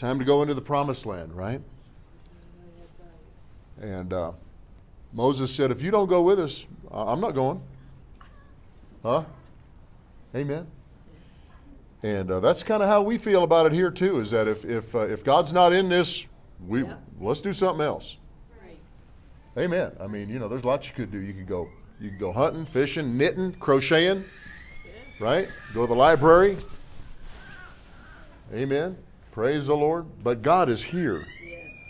Time to go into the promised land, right? And uh, Moses said, If you don't go with us, I'm not going. Huh? Amen. And uh, that's kind of how we feel about it here too. Is that if if uh, if God's not in this, we Yeah. let's do something else. Right. Amen. I mean, you know, there's lots you could do. You could go you could go hunting, fishing, knitting, crocheting, right? Go to the library. Amen. Praise the Lord. But God is here.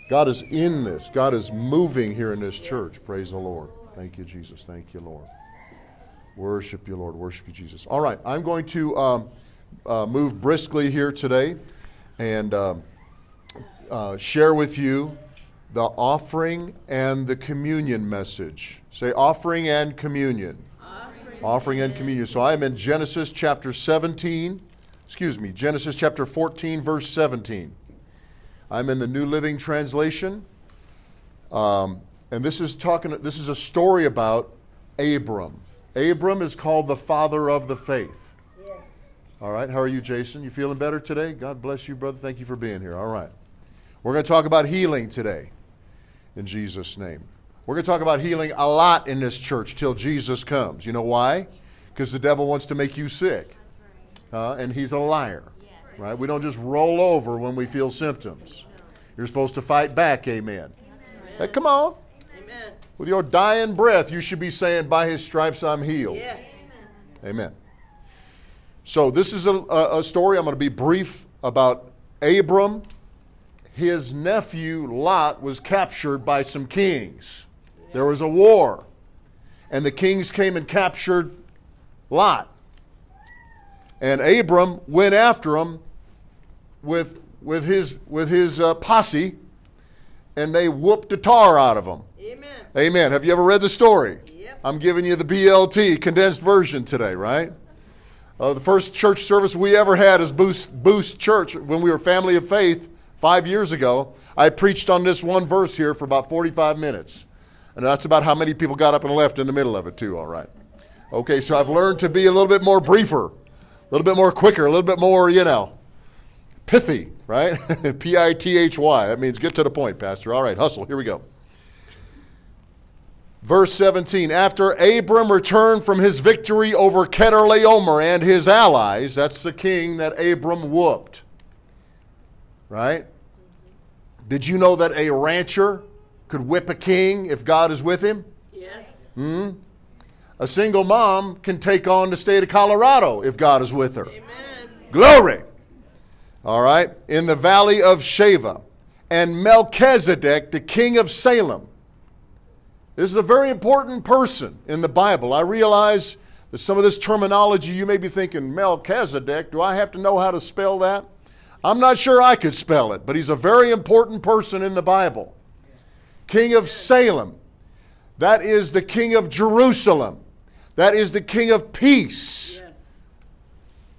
God is in this. God is moving here in this church. Praise the Lord. Thank you, Jesus. Thank you, Lord. Worship you, Lord. Worship you, Jesus. All right, I'm going to um, uh, move briskly here today and um, uh, share with you the offering and the communion message. Say offering and communion. Offering. Offering and communion. So I am in Genesis chapter 17, excuse me, Genesis chapter 14, verse 17. I'm in the New Living Translation. Um, and this is talking, this is a story about Abram. Abram is called the father of the faith. Yes. All right, how are you, Jason? You feeling better today? God bless you, brother. Thank you for being here. All right. We're going to talk about healing today in Jesus' name. We're going to talk about healing a lot in this church till Jesus comes. You know why? Because the devil wants to make you sick. Uh, and he's a liar. Right? We don't just roll over when we feel symptoms. You're supposed to fight back, amen. Hey, come on. Amen. With your dying breath, you should be saying, By his stripes I'm healed. Yes. Amen. So, this is a, a story. I'm going to be brief about Abram. His nephew Lot was captured by some kings. There was a war, and the kings came and captured Lot. And Abram went after him with, with his, with his uh, posse, and they whooped the tar out of him. Amen. Amen. Have you ever read the story? Yep. I'm giving you the BLT condensed version today, right? Uh, the first church service we ever had as Boost, Boost Church when we were Family of Faith five years ago. I preached on this one verse here for about 45 minutes. And that's about how many people got up and left in the middle of it, too, all right. Okay, so I've learned to be a little bit more briefer, little bit more quicker, a little bit more, you know, pithy, right? P I T H Y. That means get to the point, Pastor. All right, hustle. Here we go. Verse 17 After Abram returned from his victory over Chedorlaomer and his allies, that's the king that Abram whooped. Right? Did you know that a rancher could whip a king if God is with him? Yes. Hmm? A single mom can take on the state of Colorado if God is with her. Amen. Glory. All right. In the valley of Shaveh. And Melchizedek, the king of Salem. This is a very important person in the Bible. I realize that some of this terminology you may be thinking, Melchizedek, do I have to know how to spell that? I'm not sure I could spell it, but he's a very important person in the Bible. King of Salem. That is the king of Jerusalem. That is the king of peace. Yes.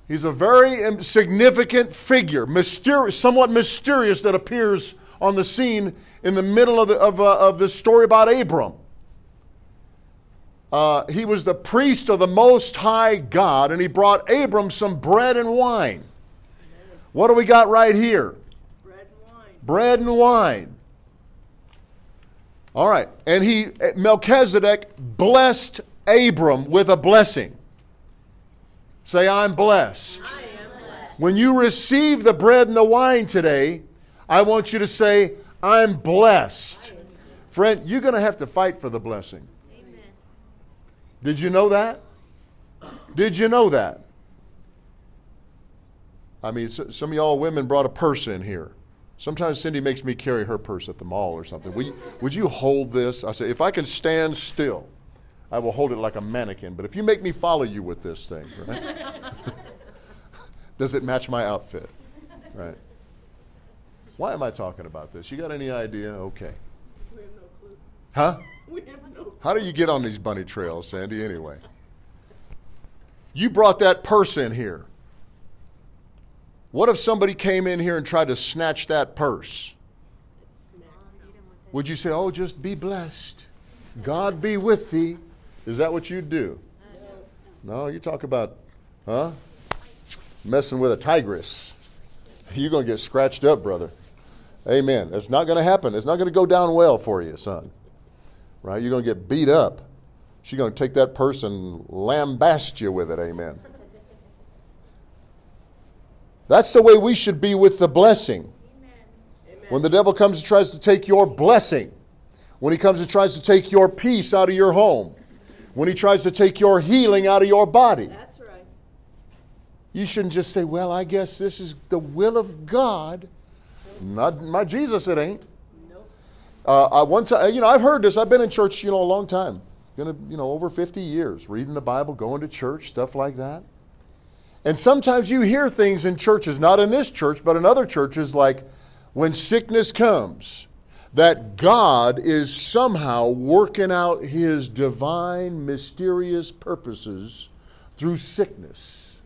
He's a very significant figure, mysterious, somewhat mysterious, that appears on the scene in the middle of, the, of, uh, of this story about Abram. Uh, he was the priest of the Most High God, and he brought Abram some bread and wine. What do we got right here? Bread and wine. Bread and wine. All right. And he, Melchizedek, blessed Abram with a blessing. Say, I'm blessed. I am blessed. When you receive the bread and the wine today, I want you to say, I'm blessed. Friend, you're going to have to fight for the blessing. Amen. Did you know that? Did you know that? I mean, some of y'all women brought a purse in here. Sometimes Cindy makes me carry her purse at the mall or something. Would you, would you hold this? I say, if I can stand still, I will hold it like a mannequin. But if you make me follow you with this thing, right? Does it match my outfit? Right. Why am I talking about this? You got any idea? Okay. We have no clue. Huh? We have no How do you get on these bunny trails, Sandy, anyway? You brought that purse in here. What if somebody came in here and tried to snatch that purse? Would you say, Oh, just be blessed? God be with thee? Is that what you'd do? No, you talk about, huh? Messing with a tigress. You're going to get scratched up, brother. Amen. It's not going to happen. It's not going to go down well for you, son. Right? You're going to get beat up. She's going to take that purse and lambast you with it. Amen. That's the way we should be with the blessing. When the devil comes and tries to take your blessing, when he comes and tries to take your peace out of your home, when he tries to take your healing out of your body, That's right. you shouldn't just say, Well, I guess this is the will of God. Not my Jesus, it ain't. Nope. Uh, I one time, you know, I've heard this. I've been in church, you know, a long time. Gonna, you know, over 50 years, reading the Bible, going to church, stuff like that. And sometimes you hear things in churches, not in this church, but in other churches, like when sickness comes, that God is somehow working out his divine, mysterious purposes through sickness,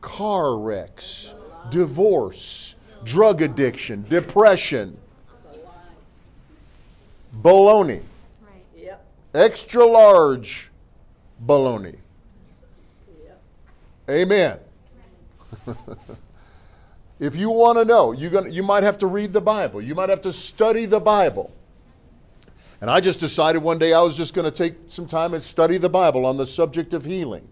car wrecks, divorce, drug addiction, depression. Baloney. Extra large baloney. Amen. if you want to know, you're gonna, you might have to read the Bible. You might have to study the Bible. And I just decided one day I was just going to take some time and study the Bible on the subject of healing.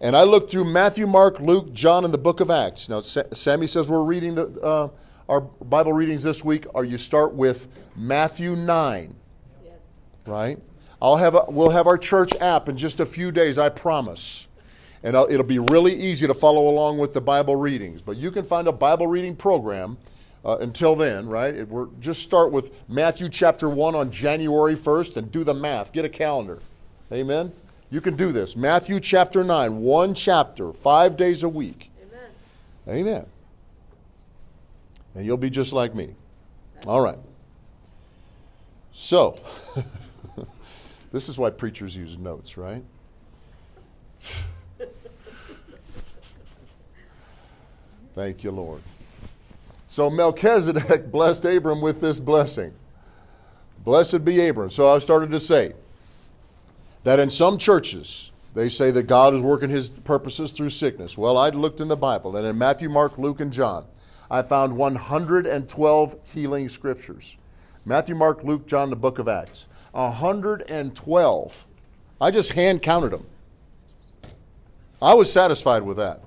And I looked through Matthew, Mark, Luke, John, and the book of Acts. Now, Sa- Sammy says we're reading the, uh, our Bible readings this week. Or you start with Matthew 9 Yes. right? I'll have a, we'll have our church app in just a few days, I promise. And it'll be really easy to follow along with the Bible readings. But you can find a Bible reading program uh, until then, right? It, we're, just start with Matthew chapter 1 on January 1st and do the math. Get a calendar. Amen? You can do this. Matthew chapter 9, one chapter, five days a week. Amen. Amen. And you'll be just like me. All right. So, this is why preachers use notes, right? Thank you, Lord. So, Melchizedek blessed Abram with this blessing. Blessed be Abram. So, I started to say that in some churches, they say that God is working his purposes through sickness. Well, I looked in the Bible, and in Matthew, Mark, Luke, and John, I found 112 healing scriptures. Matthew, Mark, Luke, John, the book of Acts. 112. I just hand counted them. I was satisfied with that.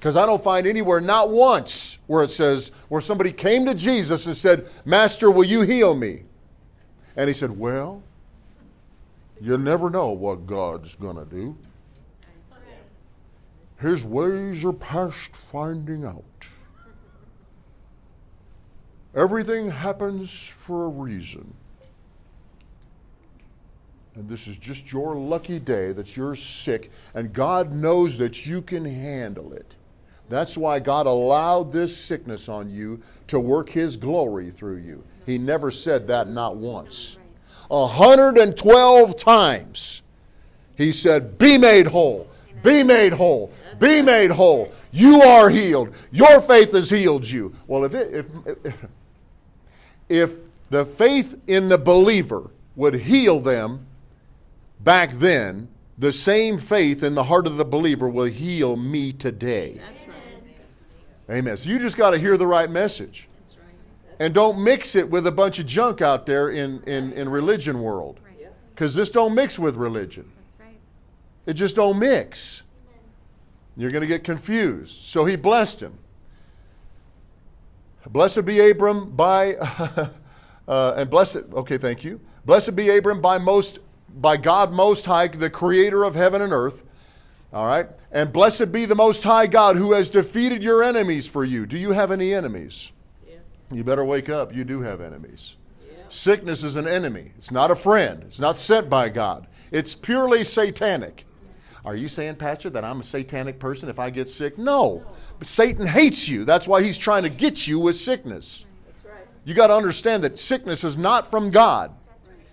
Because I don't find anywhere, not once, where it says, where somebody came to Jesus and said, Master, will you heal me? And he said, Well, you never know what God's going to do. His ways are past finding out. Everything happens for a reason. And this is just your lucky day that you're sick, and God knows that you can handle it. That's why God allowed this sickness on you to work His glory through you. He never said that, not once. 112 times He said, Be made whole, be made whole, be made whole. You are healed. Your faith has healed you. Well, if, it, if, if the faith in the believer would heal them back then, the same faith in the heart of the believer will heal me today. That's. Amen. So you just got to hear the right message. And don't mix it with a bunch of junk out there in, in, in religion world. Because this don't mix with religion. That's right. It just don't mix. You're going to get confused. So he blessed him. Blessed be Abram by, uh, and blessed, okay, thank you. Blessed be Abram by most, by God Most High, the creator of heaven and earth. All right. And blessed be the Most High God who has defeated your enemies for you. Do you have any enemies? Yeah. You better wake up. You do have enemies. Yeah. Sickness is an enemy. It's not a friend. It's not sent by God. It's purely satanic. Are you saying, Pastor, that I'm a satanic person if I get sick? No. But Satan hates you. That's why he's trying to get you with sickness. Right. You got to understand that sickness is not from God.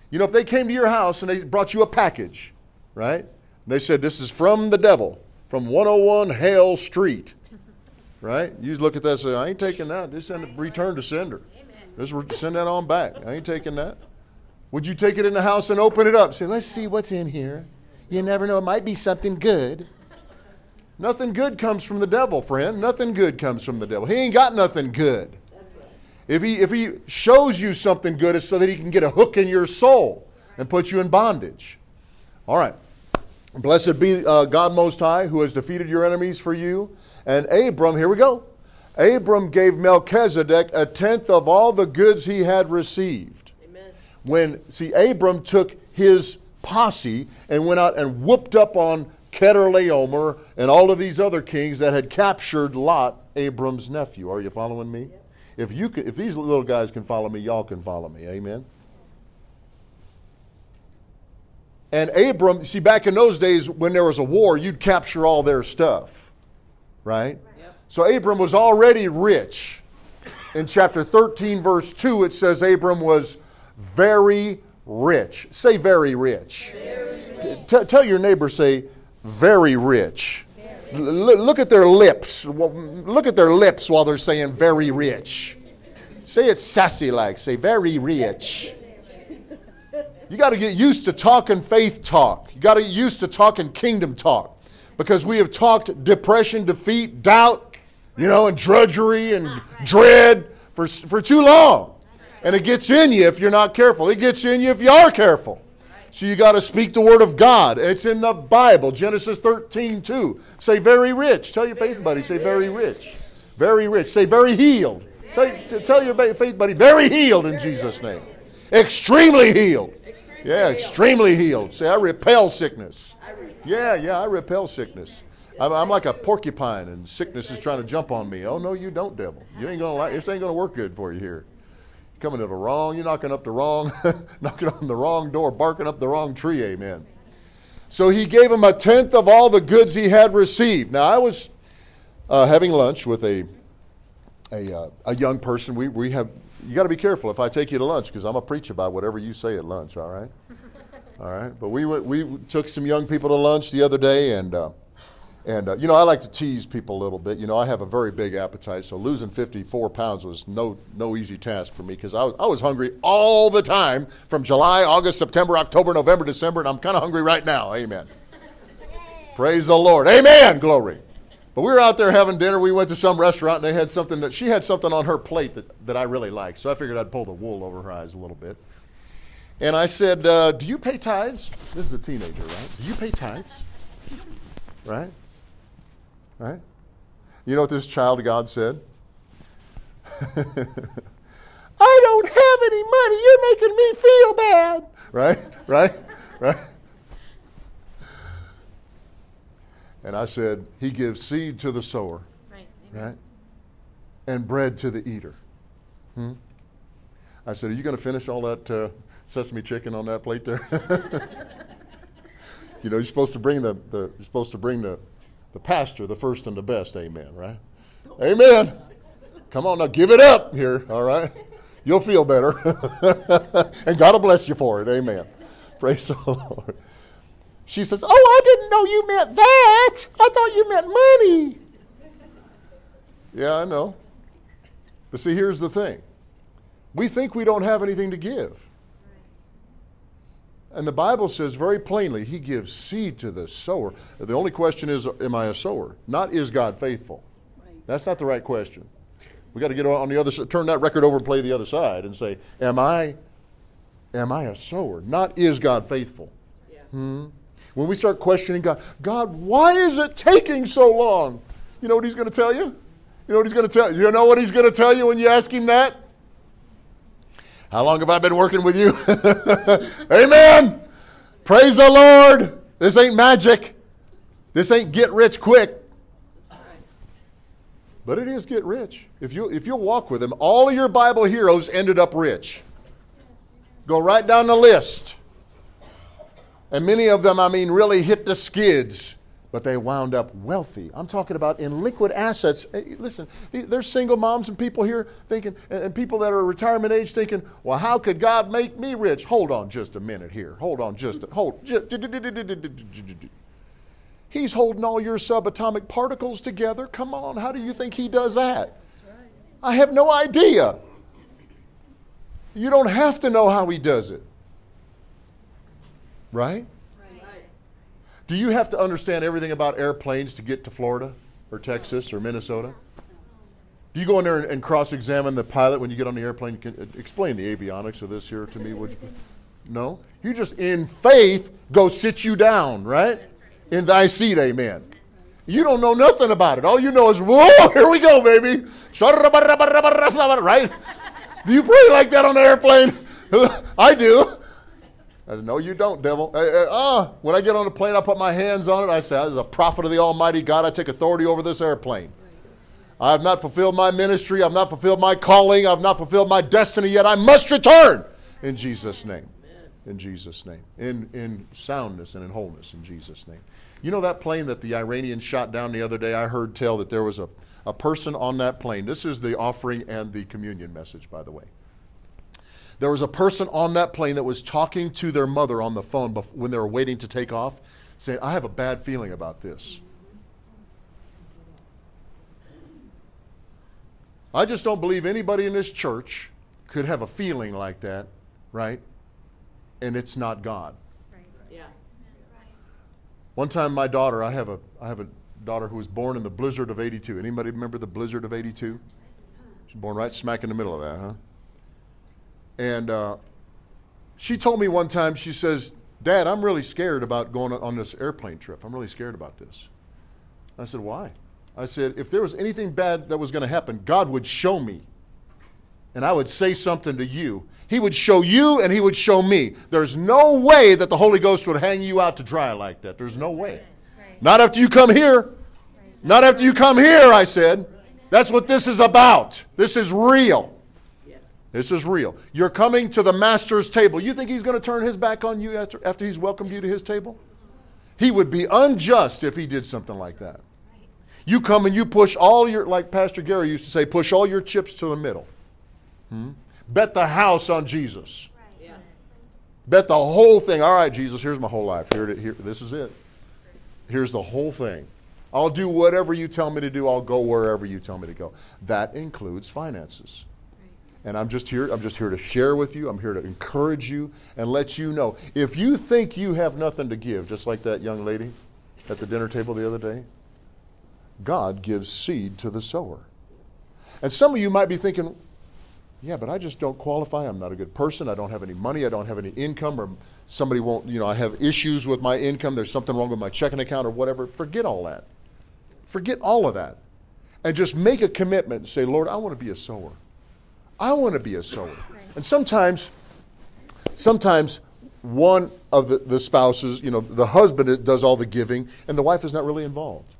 You know, if they came to your house and they brought you a package, right? And they said, This is from the devil, from 101 Hale Street, right? You look at that and say, I ain't taking that. Just send it, return to sender. Just send that on back. I ain't taking that. Would you take it in the house and open it up? Say, let's see what's in here. You never know. It might be something good. Nothing good comes from the devil, friend. Nothing good comes from the devil. He ain't got nothing good. If he, if he shows you something good, it's so that he can get a hook in your soul and put you in bondage. All right. Blessed be uh, God Most High, who has defeated your enemies for you. And Abram, here we go. Abram gave Melchizedek a tenth of all the goods he had received. Amen. When, see, Abram took his posse and went out and whooped up on Chedorlaomer and all of these other kings that had captured Lot, Abram's nephew. Are you following me? If you can, if these little guys can follow me, y'all can follow me. Amen. And Abram, see, back in those days when there was a war, you'd capture all their stuff, right? So Abram was already rich. In chapter 13, verse 2, it says Abram was very rich. Say very rich. T- tell your neighbor, say very rich. L- look at their lips. Look at their lips while they're saying very rich. Say it sassy like, say very rich. You got to get used to talking faith talk. You got to get used to talking kingdom talk. Because we have talked depression, defeat, doubt, you know, and drudgery and dread for, for too long. And it gets in you if you're not careful. It gets in you if you are careful. So you got to speak the word of God. It's in the Bible, Genesis 13, 2. Say very rich. Tell your faith buddy, say very rich. Very rich. Say very healed. Tell, tell your faith buddy, very healed in Jesus' name. Extremely healed. Yeah, extremely healed. Say, I repel sickness. Yeah, yeah, I repel sickness. I'm, I'm like a porcupine, and sickness is trying to jump on me. Oh no, you don't, devil. You ain't gonna like. This ain't gonna work good for you here. You're coming to the wrong. You're knocking up the wrong, knocking on the wrong door, barking up the wrong tree. Amen. So he gave him a tenth of all the goods he had received. Now I was uh, having lunch with a a, uh, a young person. We we have you got to be careful if I take you to lunch because I'm gonna preach about whatever you say at lunch. All right. All right, but we we took some young people to lunch the other day, and uh, and uh, you know I like to tease people a little bit. You know I have a very big appetite, so losing 54 pounds was no no easy task for me because I was I was hungry all the time from July, August, September, October, November, December, and I'm kind of hungry right now. Amen. Praise the Lord. Amen. Glory. But we were out there having dinner. We went to some restaurant, and they had something that she had something on her plate that, that I really liked. So I figured I'd pull the wool over her eyes a little bit. And I said, uh, Do you pay tithes? This is a teenager, right? Do you pay tithes? Right? Right? You know what this child of God said? I don't have any money. You're making me feel bad. Right? Right? Right? And I said, He gives seed to the sower, Right. right? And bread to the eater. Hmm? I said, Are you going to finish all that uh, sesame chicken on that plate there? you know, you're supposed to bring the, the you're supposed to bring the, the pastor the first and the best, amen, right? Amen. Come on now, give it up here, all right? You'll feel better. and God will bless you for it, amen. Praise the Lord. She says, Oh, I didn't know you meant that. I thought you meant money. Yeah, I know. But see, here's the thing we think we don't have anything to give. And the Bible says very plainly, He gives seed to the sower. The only question is, Am I a sower? Not, Is God faithful? That's not the right question. We got to get on the other side, turn that record over and play the other side and say, Am I, am I a sower? Not, Is God faithful? Yeah. Hmm? When we start questioning God, God, why is it taking so long? You know what He's going to tell you? You know what He's going to tell you? You know what He's going to tell you when you ask Him that? How long have I been working with you? Amen. Praise the Lord. This ain't magic. This ain't get rich quick. But it is get rich. If you if you'll walk with him, all of your Bible heroes ended up rich. Go right down the list. And many of them, I mean, really hit the skids, but they wound up wealthy. I'm talking about in liquid assets. Listen, there's single moms and people here thinking, and people that are retirement age thinking, well, how could God make me rich? Hold on just a minute here. Hold on just a, hold. He's holding all your subatomic particles together. Come on, how do you think he does that? I have no idea. You don't have to know how he does it. Right? Right. Do you have to understand everything about airplanes to get to Florida or Texas or Minnesota? Do you go in there and, and cross-examine the pilot when you get on the airplane? Can, explain the avionics of this here to me, would you? No, you just in faith go sit you down, right? In thy seat, amen. You don't know nothing about it. All you know is, whoa, here we go, baby. Right? Do you pray like that on the airplane? I do. I said, no, you don't, devil. Uh, uh, when I get on the plane, I put my hands on it. I say, as a prophet of the Almighty God, I take authority over this airplane. I have not fulfilled my ministry. I've not fulfilled my calling. I've not fulfilled my destiny yet. I must return in Jesus' name. In Jesus' name. In, in soundness and in wholeness in Jesus' name. You know that plane that the Iranians shot down the other day? I heard tell that there was a, a person on that plane. This is the offering and the communion message, by the way. There was a person on that plane that was talking to their mother on the phone when they were waiting to take off, saying, I have a bad feeling about this. I just don't believe anybody in this church could have a feeling like that, right? And it's not God. Yeah. One time, my daughter, I have a, I have a daughter who was born in the blizzard of 82. Anybody remember the blizzard of 82? She's born right smack in the middle of that, huh? And uh, she told me one time, she says, Dad, I'm really scared about going on this airplane trip. I'm really scared about this. I said, Why? I said, if there was anything bad that was going to happen, God would show me. And I would say something to you. He would show you and He would show me. There's no way that the Holy Ghost would hang you out to dry like that. There's no way. Not after you come here. Not after you come here, I said. That's what this is about. This is real. This is real. You're coming to the master's table. You think he's going to turn his back on you after, after he's welcomed you to his table? He would be unjust if he did something like that. You come and you push all your, like Pastor Gary used to say, push all your chips to the middle. Hmm? Bet the house on Jesus. Yeah. Bet the whole thing. All right, Jesus, here's my whole life. Here, here, this is it. Here's the whole thing. I'll do whatever you tell me to do. I'll go wherever you tell me to go. That includes finances. And I'm just here, I'm just here to share with you. I'm here to encourage you and let you know. If you think you have nothing to give, just like that young lady at the dinner table the other day, God gives seed to the sower. And some of you might be thinking, yeah, but I just don't qualify. I'm not a good person. I don't have any money. I don't have any income, or somebody won't, you know, I have issues with my income. There's something wrong with my checking account or whatever. Forget all that. Forget all of that. And just make a commitment and say, Lord, I want to be a sower. I want to be a sower. And sometimes, sometimes one of the, the spouses, you know, the husband does all the giving and the wife is not really involved.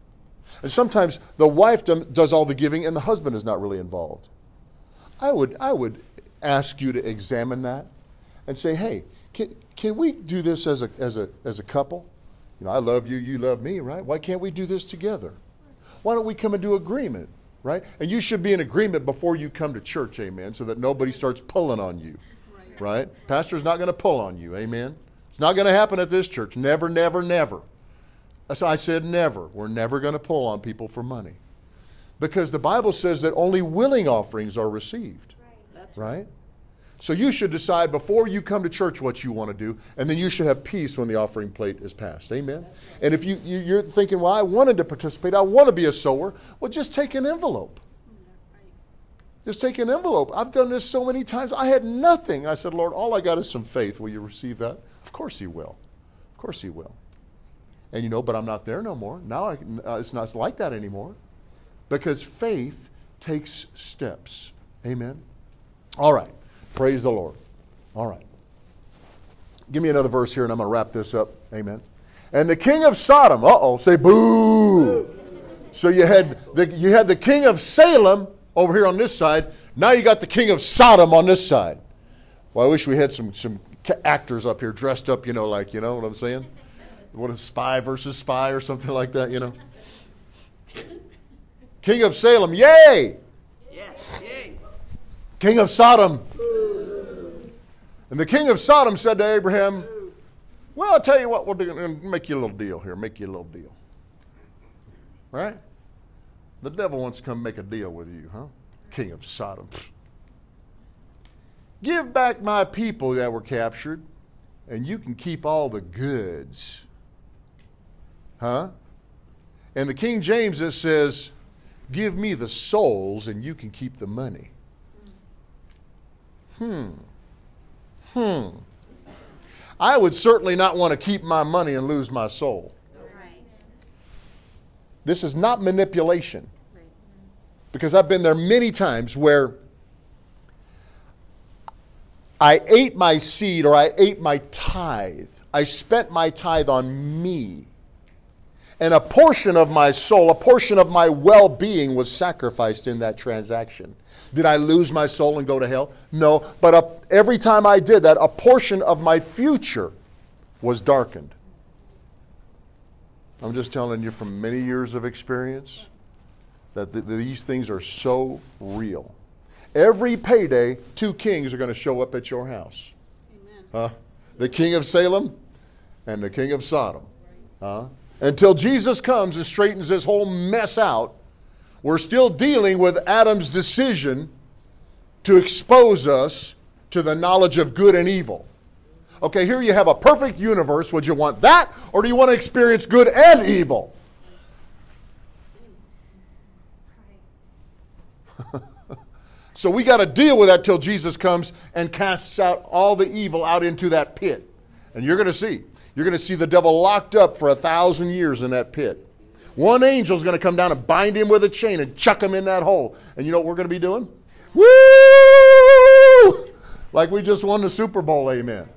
And sometimes the wife does all the giving and the husband is not really involved. I would, I would ask you to examine that and say, hey, can, can we do this as a, as, a, as a couple? You know, I love you, you love me, right? Why can't we do this together? Why don't we come into agreement, right? And you should be in agreement before you come to church, amen, so that nobody starts pulling on you, right? Pastor's not going to pull on you, amen? It's not going to happen at this church. Never, never, never. So I said, never. We're never going to pull on people for money. Because the Bible says that only willing offerings are received. That's Right? So you should decide before you come to church what you want to do, and then you should have peace when the offering plate is passed. Amen? And if you, you, you're thinking, well, I wanted to participate, I want to be a sower, well, just take an envelope. Just take an envelope. I've done this so many times. I had nothing. I said, Lord, all I got is some faith. Will you receive that? Of course He will. Of course He will. And you know, but I'm not there no more. Now I, uh, it's not like that anymore. Because faith takes steps. Amen? All right. Praise the Lord. All right. Give me another verse here and I'm going to wrap this up. Amen. And the king of Sodom, uh oh, say boo. So you had, the, you had the king of Salem over here on this side. Now you got the king of Sodom on this side. Well, I wish we had some, some actors up here dressed up, you know, like, you know what I'm saying? What is spy versus spy or something like that, you know? King of Salem, yay! Yes. Yay. King of Sodom. And the king of Sodom said to Abraham, Well, I'll tell you what, we'll do, make you a little deal here, make you a little deal. Right? The devil wants to come make a deal with you, huh? King of Sodom. Give back my people that were captured, and you can keep all the goods. Huh? And the King James it says, Give me the souls and you can keep the money. Hmm. Hmm. I would certainly not want to keep my money and lose my soul. Right. This is not manipulation. Because I've been there many times where I ate my seed or I ate my tithe. I spent my tithe on me. And a portion of my soul, a portion of my well being was sacrificed in that transaction. Did I lose my soul and go to hell? No. But a, every time I did that, a portion of my future was darkened. I'm just telling you from many years of experience that th- these things are so real. Every payday, two kings are going to show up at your house. Amen. Huh? The king of Salem and the king of Sodom. Huh? Until Jesus comes and straightens this whole mess out, we're still dealing with Adam's decision to expose us to the knowledge of good and evil. Okay, here you have a perfect universe. Would you want that, or do you want to experience good and evil? So we got to deal with that till Jesus comes and casts out all the evil out into that pit. And you're going to see. You're going to see the devil locked up for a thousand years in that pit. One angel's going to come down and bind him with a chain and chuck him in that hole. And you know what we're going to be doing? Woo! Like we just won the Super Bowl, amen.